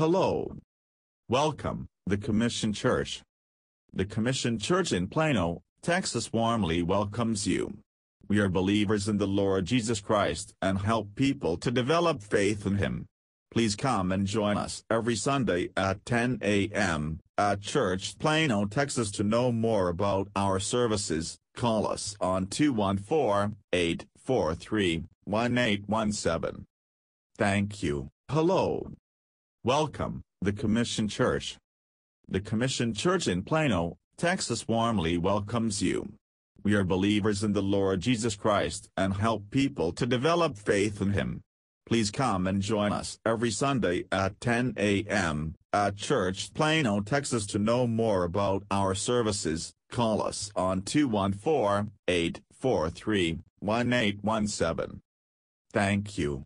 Hello. Welcome, the Commission Church. The Commission Church in Plano, Texas warmly welcomes you. We are believers in the Lord Jesus Christ and help people to develop faith in Him. Please come and join us every Sunday at 10 a.m. at Church Plano, Texas. To know more about our services, call us on 214-843-1817. Thank you. Hello. Welcome, the Commission Church. The Commission Church in Plano, Texas warmly welcomes you. We are believers in the Lord Jesus Christ and help people to develop faith in Him. Please come and join us every Sunday at 10 a.m. at Church Plano, Texas. To know more about our services, call us on 214-843-1817. Thank you.